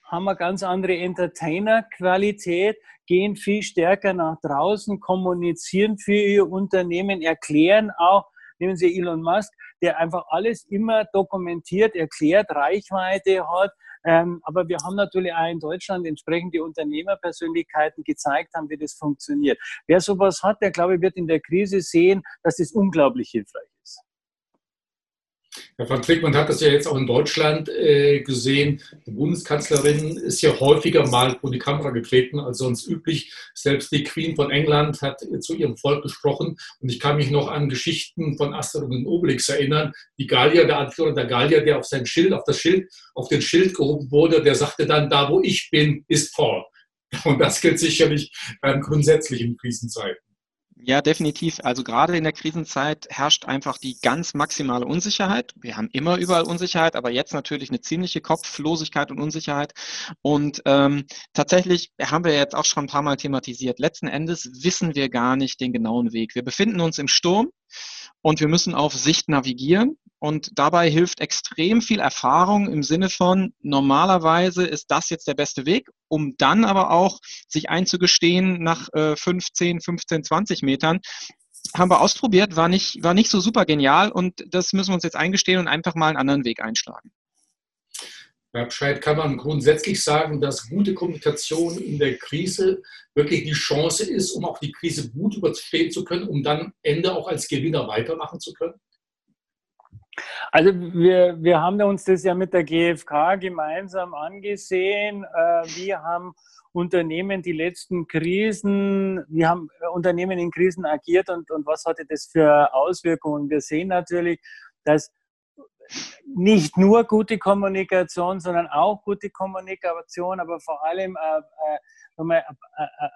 haben eine ganz andere Entertainer-Qualität, gehen viel stärker nach draußen, kommunizieren für ihr Unternehmen, erklären auch, nehmen Sie Elon Musk, der einfach alles immer dokumentiert, erklärt, Reichweite hat. Ähm, aber wir haben natürlich auch in Deutschland entsprechende Unternehmerpersönlichkeiten gezeigt haben, wie das funktioniert. Wer sowas hat, der glaube ich, wird in der Krise sehen, dass das unglaublich hilfreich ist. Herr van Klickmann hat das ja jetzt auch in Deutschland äh, gesehen. Die Bundeskanzlerin ist ja häufiger mal vor die Kamera getreten als sonst üblich. Selbst die Queen von England hat zu ihrem Volk gesprochen. Und ich kann mich noch an Geschichten von Asterix und Obelix erinnern. Die Gallier, der Anführer der Gallier, der auf sein Schild, auf das Schild, auf den Schild gehoben wurde, der sagte dann, da wo ich bin, ist Paul. Und das gilt sicherlich ähm, grundsätzlich in Krisenzeiten. Ja, definitiv. Also gerade in der Krisenzeit herrscht einfach die ganz maximale Unsicherheit. Wir haben immer überall Unsicherheit, aber jetzt natürlich eine ziemliche Kopflosigkeit und Unsicherheit. Und ähm, tatsächlich haben wir jetzt auch schon ein paar Mal thematisiert. Letzten Endes wissen wir gar nicht den genauen Weg. Wir befinden uns im Sturm und wir müssen auf Sicht navigieren. Und dabei hilft extrem viel Erfahrung im Sinne von, normalerweise ist das jetzt der beste Weg, um dann aber auch sich einzugestehen nach äh, 15, 15, 20 Metern. Haben wir ausprobiert, war nicht, war nicht so super genial und das müssen wir uns jetzt eingestehen und einfach mal einen anderen Weg einschlagen. Herr Bescheid, kann man grundsätzlich sagen, dass gute Kommunikation in der Krise wirklich die Chance ist, um auch die Krise gut überstehen zu können, um dann Ende auch als Gewinner weitermachen zu können? Also wir, wir haben uns das ja mit der GfK gemeinsam angesehen. Äh, wir haben Unternehmen die letzten Krisen, wir haben äh, Unternehmen in Krisen agiert und, und was hatte das für Auswirkungen? Wir sehen natürlich, dass nicht nur gute Kommunikation, sondern auch gute Kommunikation, aber vor allem äh, äh,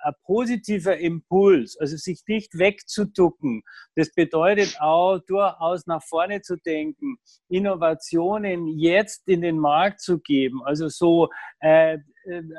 ein, positiver Impuls, also sich nicht wegzuducken. Das bedeutet auch durchaus nach vorne zu denken, Innovationen jetzt in den Markt zu geben. Also so äh,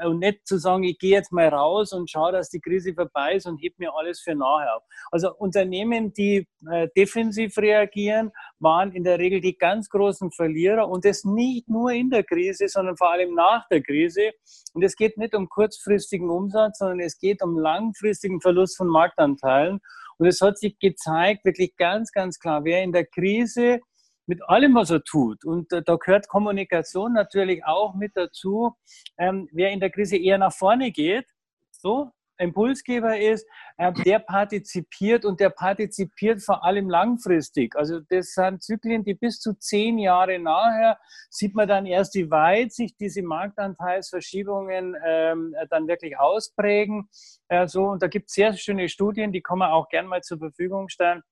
und nicht zu sagen, ich gehe jetzt mal raus und schaue, dass die Krise vorbei ist und heb mir alles für nachher auf. Also Unternehmen, die äh, defensiv reagieren, waren in der Regel die ganz großen Verlierer und das nicht nur in der Krise, sondern vor allem nach der Krise. Und es geht nicht um kurzfristigen Umsatz, sondern es geht um langfristigen Verlust von Marktanteilen. Und es hat sich gezeigt, wirklich ganz, ganz klar, wer in der Krise mit allem, was er tut. Und da gehört Kommunikation natürlich auch mit dazu. Ähm, wer in der Krise eher nach vorne geht, so Impulsgeber ist, äh, der partizipiert und der partizipiert vor allem langfristig. Also das sind Zyklen, die bis zu zehn Jahre nachher sieht man dann erst, wie weit sich diese Marktanteilsverschiebungen ähm, dann wirklich ausprägen. Äh, so, und da gibt es sehr schöne Studien, die kann man auch gern mal zur Verfügung stellen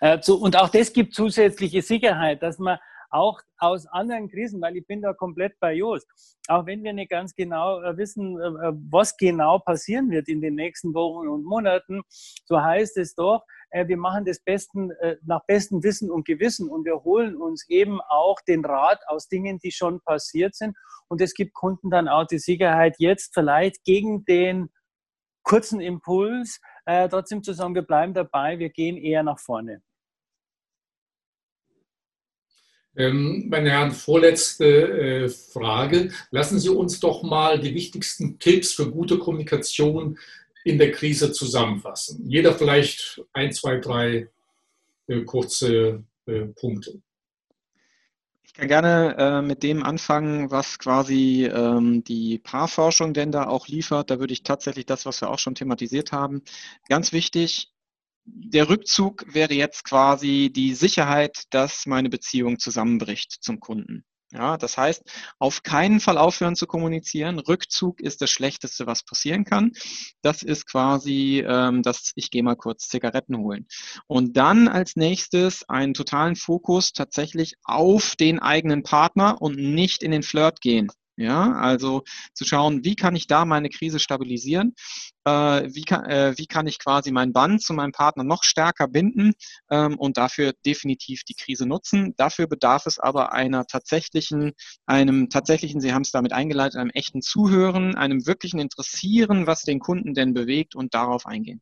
äh, und auch das gibt zusätzliche Sicherheit, dass man auch aus anderen Krisen, weil ich bin da komplett bei Jos, auch wenn wir nicht ganz genau äh, wissen, äh, was genau passieren wird in den nächsten Wochen und Monaten, so heißt es doch, wir machen das besten, nach bestem Wissen und Gewissen und wir holen uns eben auch den Rat aus Dingen, die schon passiert sind. Und es gibt Kunden dann auch die Sicherheit, jetzt vielleicht gegen den kurzen Impuls äh, trotzdem zu sagen, wir bleiben dabei, wir gehen eher nach vorne. Ähm, meine Herren, vorletzte äh, Frage. Lassen Sie uns doch mal die wichtigsten Tipps für gute Kommunikation in der Krise zusammenfassen. Jeder vielleicht ein, zwei, drei äh, kurze äh, Punkte kann gerne äh, mit dem anfangen, was quasi ähm, die Paarforschung denn da auch liefert. Da würde ich tatsächlich das, was wir auch schon thematisiert haben, ganz wichtig, der Rückzug wäre jetzt quasi die Sicherheit, dass meine Beziehung zusammenbricht zum Kunden. Ja, das heißt, auf keinen Fall aufhören zu kommunizieren. Rückzug ist das Schlechteste, was passieren kann. Das ist quasi, ähm, dass ich gehe mal kurz Zigaretten holen. Und dann als nächstes einen totalen Fokus tatsächlich auf den eigenen Partner und nicht in den Flirt gehen. Ja, also zu schauen, wie kann ich da meine Krise stabilisieren? Äh, wie, kann, äh, wie kann ich quasi mein Band zu meinem Partner noch stärker binden ähm, und dafür definitiv die Krise nutzen? Dafür bedarf es aber einer tatsächlichen, einem tatsächlichen, Sie haben es damit eingeleitet, einem echten Zuhören, einem wirklichen Interessieren, was den Kunden denn bewegt und darauf eingehen.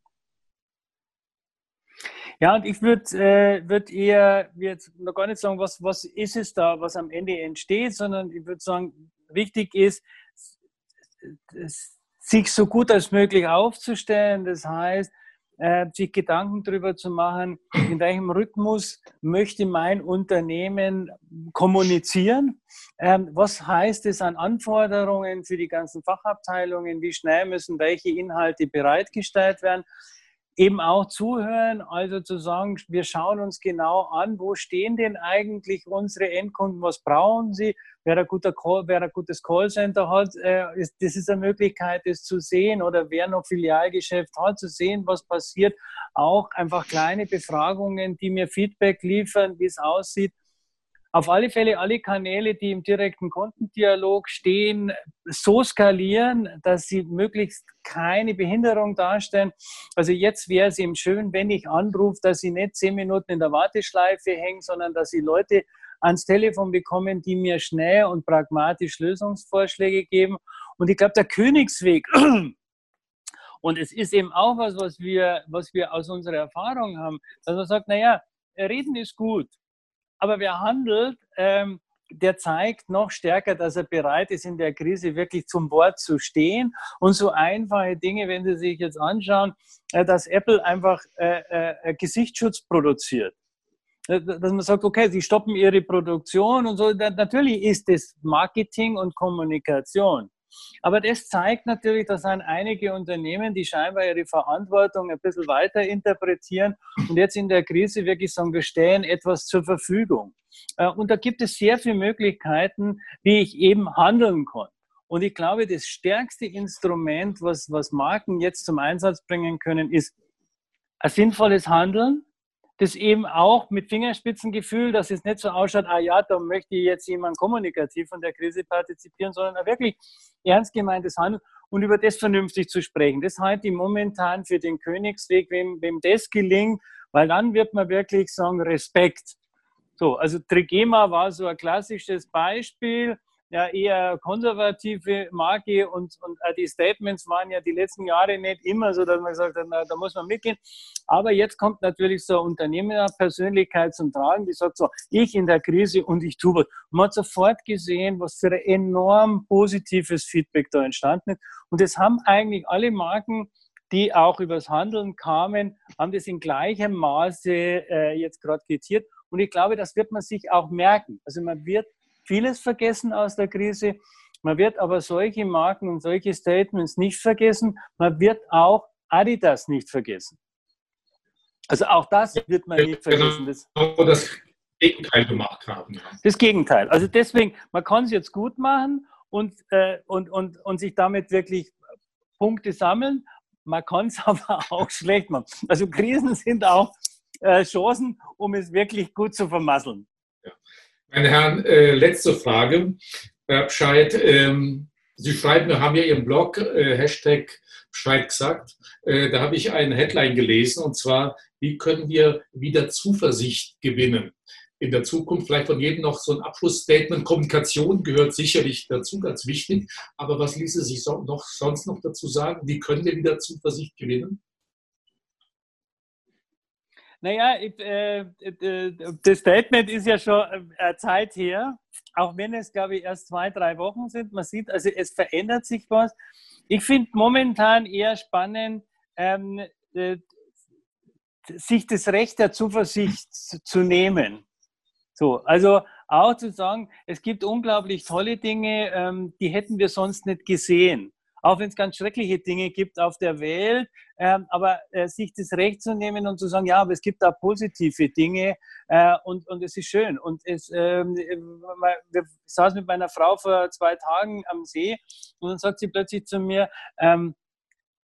Ja, und ich würde äh, würd eher jetzt noch gar nicht sagen, was, was ist es da, was am Ende entsteht, sondern ich würde sagen, wichtig ist, sich so gut als möglich aufzustellen. Das heißt, äh, sich Gedanken darüber zu machen, in welchem Rhythmus möchte mein Unternehmen kommunizieren. Ähm, was heißt es an Anforderungen für die ganzen Fachabteilungen? Wie schnell müssen welche Inhalte bereitgestellt werden? Eben auch zuhören, also zu sagen, wir schauen uns genau an, wo stehen denn eigentlich unsere Endkunden, was brauchen sie, wer ein, guter Call, wer ein gutes Callcenter hat, äh, ist, das ist eine Möglichkeit, das zu sehen. Oder wer noch Filialgeschäft hat, zu sehen, was passiert. Auch einfach kleine Befragungen, die mir Feedback liefern, wie es aussieht auf alle Fälle alle Kanäle, die im direkten Kundendialog stehen, so skalieren, dass sie möglichst keine Behinderung darstellen. Also jetzt wäre es eben schön, wenn ich anrufe, dass sie nicht zehn Minuten in der Warteschleife hängen, sondern dass sie Leute ans Telefon bekommen, die mir schnell und pragmatisch Lösungsvorschläge geben. Und ich glaube, der Königsweg, und es ist eben auch was, was wir, was wir aus unserer Erfahrung haben, dass man sagt, naja, reden ist gut, aber wer handelt, ähm, der zeigt noch stärker, dass er bereit ist, in der Krise wirklich zum Wort zu stehen. Und so einfache Dinge, wenn Sie sich jetzt anschauen, äh, dass Apple einfach äh, äh, Gesichtsschutz produziert. Äh, dass man sagt, okay, sie stoppen ihre Produktion und so. Natürlich ist es Marketing und Kommunikation. Aber das zeigt natürlich, dass sind einige Unternehmen, die scheinbar ihre Verantwortung ein bisschen weiter interpretieren und jetzt in der Krise wirklich sagen, wir stellen etwas zur Verfügung. Äh, und da gibt es sehr viele Möglichkeiten, wie ich eben handeln kann. Und ich glaube, das stärkste Instrument, was, was Marken jetzt zum Einsatz bringen können, ist ein sinnvolles Handeln, das eben auch mit Fingerspitzengefühl, dass es nicht so ausschaut, ah ja, da möchte jetzt jemand kommunikativ von der Krise partizipieren, sondern wirklich ernst gemeintes Handeln und über das vernünftig zu sprechen. Das halte ich momentan für den Königsweg, wem, wem das gelingt, weil dann wird man wirklich sagen, Respekt. So, also Trigema war so ein klassisches Beispiel, ja eher konservative Marke und, und die Statements waren ja die letzten Jahre nicht immer so, dass man gesagt hat, na, da muss man mitgehen. Aber jetzt kommt natürlich so eine Unternehmerpersönlichkeit zum Tragen, die sagt so, ich in der Krise und ich tue was. Und man hat sofort gesehen, was für ein enorm positives Feedback da entstanden ist. Und das haben eigentlich alle Marken, die auch übers Handeln kamen, haben das in gleichem Maße äh, jetzt gerade quittiert. Und ich glaube, das wird man sich auch merken. Also man wird vieles vergessen aus der Krise. Man wird aber solche Marken und solche Statements nicht vergessen. Man wird auch Adidas nicht vergessen. Also auch das wird man nicht vergessen. Das, genau das Gegenteil gemacht haben. Das Gegenteil. Also deswegen, man kann es jetzt gut machen und, äh, und, und, und sich damit wirklich Punkte sammeln. Man kann es aber auch schlecht machen. Also Krisen sind auch äh, Chancen, um es wirklich gut zu vermasseln. Meine Herren, äh, letzte Frage. Herr Bescheid, ähm, Sie schreiben, haben ja Ihren Blog, äh, Hashtag Bescheid gesagt. Äh, da habe ich eine Headline gelesen und zwar, wie können wir wieder Zuversicht gewinnen? In der Zukunft vielleicht von jedem noch so ein Abschlussstatement. Kommunikation gehört sicherlich dazu, ganz wichtig. Aber was ließe sich so noch, sonst noch dazu sagen? Wie können wir wieder Zuversicht gewinnen? Naja, äh, äh, das Statement ist ja schon äh, Zeit her, auch wenn es, glaube ich, erst zwei, drei Wochen sind. Man sieht, also es verändert sich was. Ich finde momentan eher spannend, ähm, äh, sich das Recht der Zuversicht zu nehmen. So, also auch zu sagen, es gibt unglaublich tolle Dinge, ähm, die hätten wir sonst nicht gesehen auch wenn es ganz schreckliche Dinge gibt auf der Welt, ähm, aber äh, sich das Recht zu nehmen und zu sagen, ja, aber es gibt da positive Dinge äh, und, und es ist schön. Und es, ähm, wir saßen mit meiner Frau vor zwei Tagen am See und dann sagt sie plötzlich zu mir, ähm,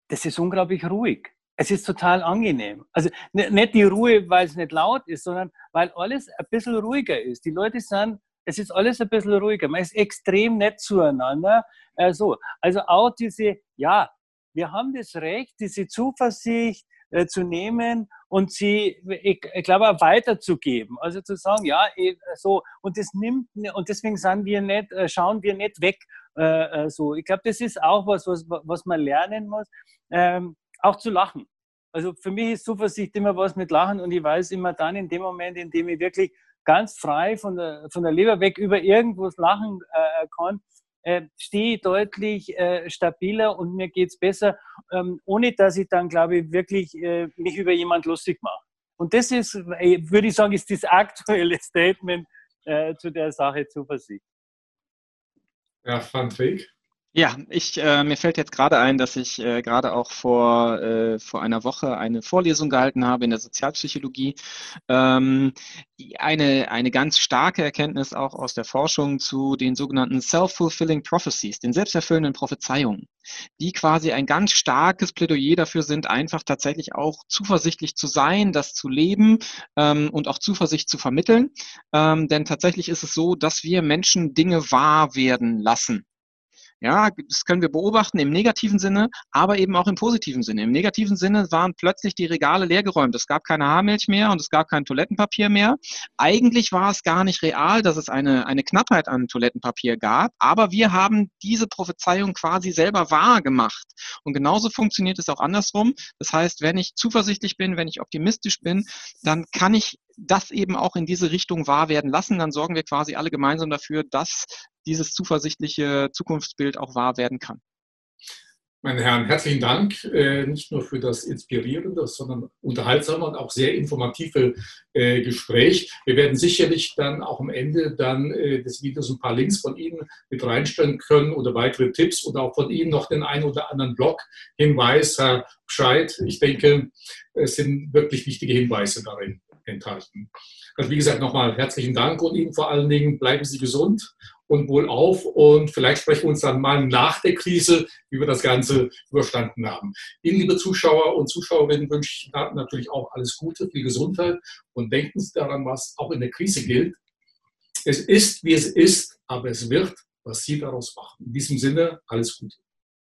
das ist unglaublich ruhig. Es ist total angenehm. Also nicht die Ruhe, weil es nicht laut ist, sondern weil alles ein bisschen ruhiger ist. Die Leute sind es ist alles ein bisschen ruhiger. Man ist extrem nett zueinander. Äh, so. Also auch diese, ja, wir haben das Recht, diese Zuversicht äh, zu nehmen und sie, ich, ich glaube, auch weiterzugeben. Also zu sagen, ja, eh, so, und das nimmt, und deswegen sind wir nicht, äh, schauen wir nicht weg. Äh, äh, so. Ich glaube, das ist auch was, was, was man lernen muss, ähm, auch zu lachen. Also für mich ist Zuversicht immer was mit Lachen und ich weiß immer dann in dem Moment, in dem ich wirklich ganz frei von der, von der Leber weg über irgendwas lachen äh, kann, äh, stehe ich deutlich äh, stabiler und mir geht es besser, ähm, ohne dass ich dann, glaube ich, wirklich äh, mich über jemand lustig mache. Und das ist, äh, würde ich sagen, ist das aktuelle Statement äh, zu der Sache Zuversicht. Ja, fand ich. Ja, ich, äh, mir fällt jetzt gerade ein, dass ich äh, gerade auch vor, äh, vor einer Woche eine Vorlesung gehalten habe in der Sozialpsychologie. Ähm, eine, eine ganz starke Erkenntnis auch aus der Forschung zu den sogenannten Self-Fulfilling Prophecies, den selbsterfüllenden Prophezeiungen, die quasi ein ganz starkes Plädoyer dafür sind, einfach tatsächlich auch zuversichtlich zu sein, das zu leben ähm, und auch Zuversicht zu vermitteln. Ähm, denn tatsächlich ist es so, dass wir Menschen Dinge wahr werden lassen. Ja, das können wir beobachten im negativen Sinne, aber eben auch im positiven Sinne. Im negativen Sinne waren plötzlich die Regale leergeräumt. Es gab keine Haarmilch mehr und es gab kein Toilettenpapier mehr. Eigentlich war es gar nicht real, dass es eine, eine Knappheit an Toilettenpapier gab, aber wir haben diese Prophezeiung quasi selber wahr gemacht. Und genauso funktioniert es auch andersrum. Das heißt, wenn ich zuversichtlich bin, wenn ich optimistisch bin, dann kann ich das eben auch in diese Richtung wahr werden lassen. Dann sorgen wir quasi alle gemeinsam dafür, dass dieses zuversichtliche Zukunftsbild auch wahr werden kann. Meine Herren, herzlichen Dank, äh, nicht nur für das inspirierende, sondern unterhaltsame und auch sehr informative äh, Gespräch. Wir werden sicherlich dann auch am Ende dann äh, des Videos ein paar Links von Ihnen mit reinstellen können oder weitere Tipps oder auch von Ihnen noch den einen oder anderen Blog-Hinweis, Herr Bescheid. Ich denke, es sind wirklich wichtige Hinweise darin enthalten. Also wie gesagt, nochmal herzlichen Dank und Ihnen vor allen Dingen bleiben Sie gesund und wohlauf und vielleicht sprechen wir uns dann mal nach der Krise, wie wir das Ganze überstanden haben. Ihnen, liebe Zuschauer und Zuschauerinnen, wünsche ich natürlich auch alles Gute, viel Gesundheit und denken Sie daran, was auch in der Krise gilt. Es ist, wie es ist, aber es wird, was Sie daraus machen. In diesem Sinne, alles Gute.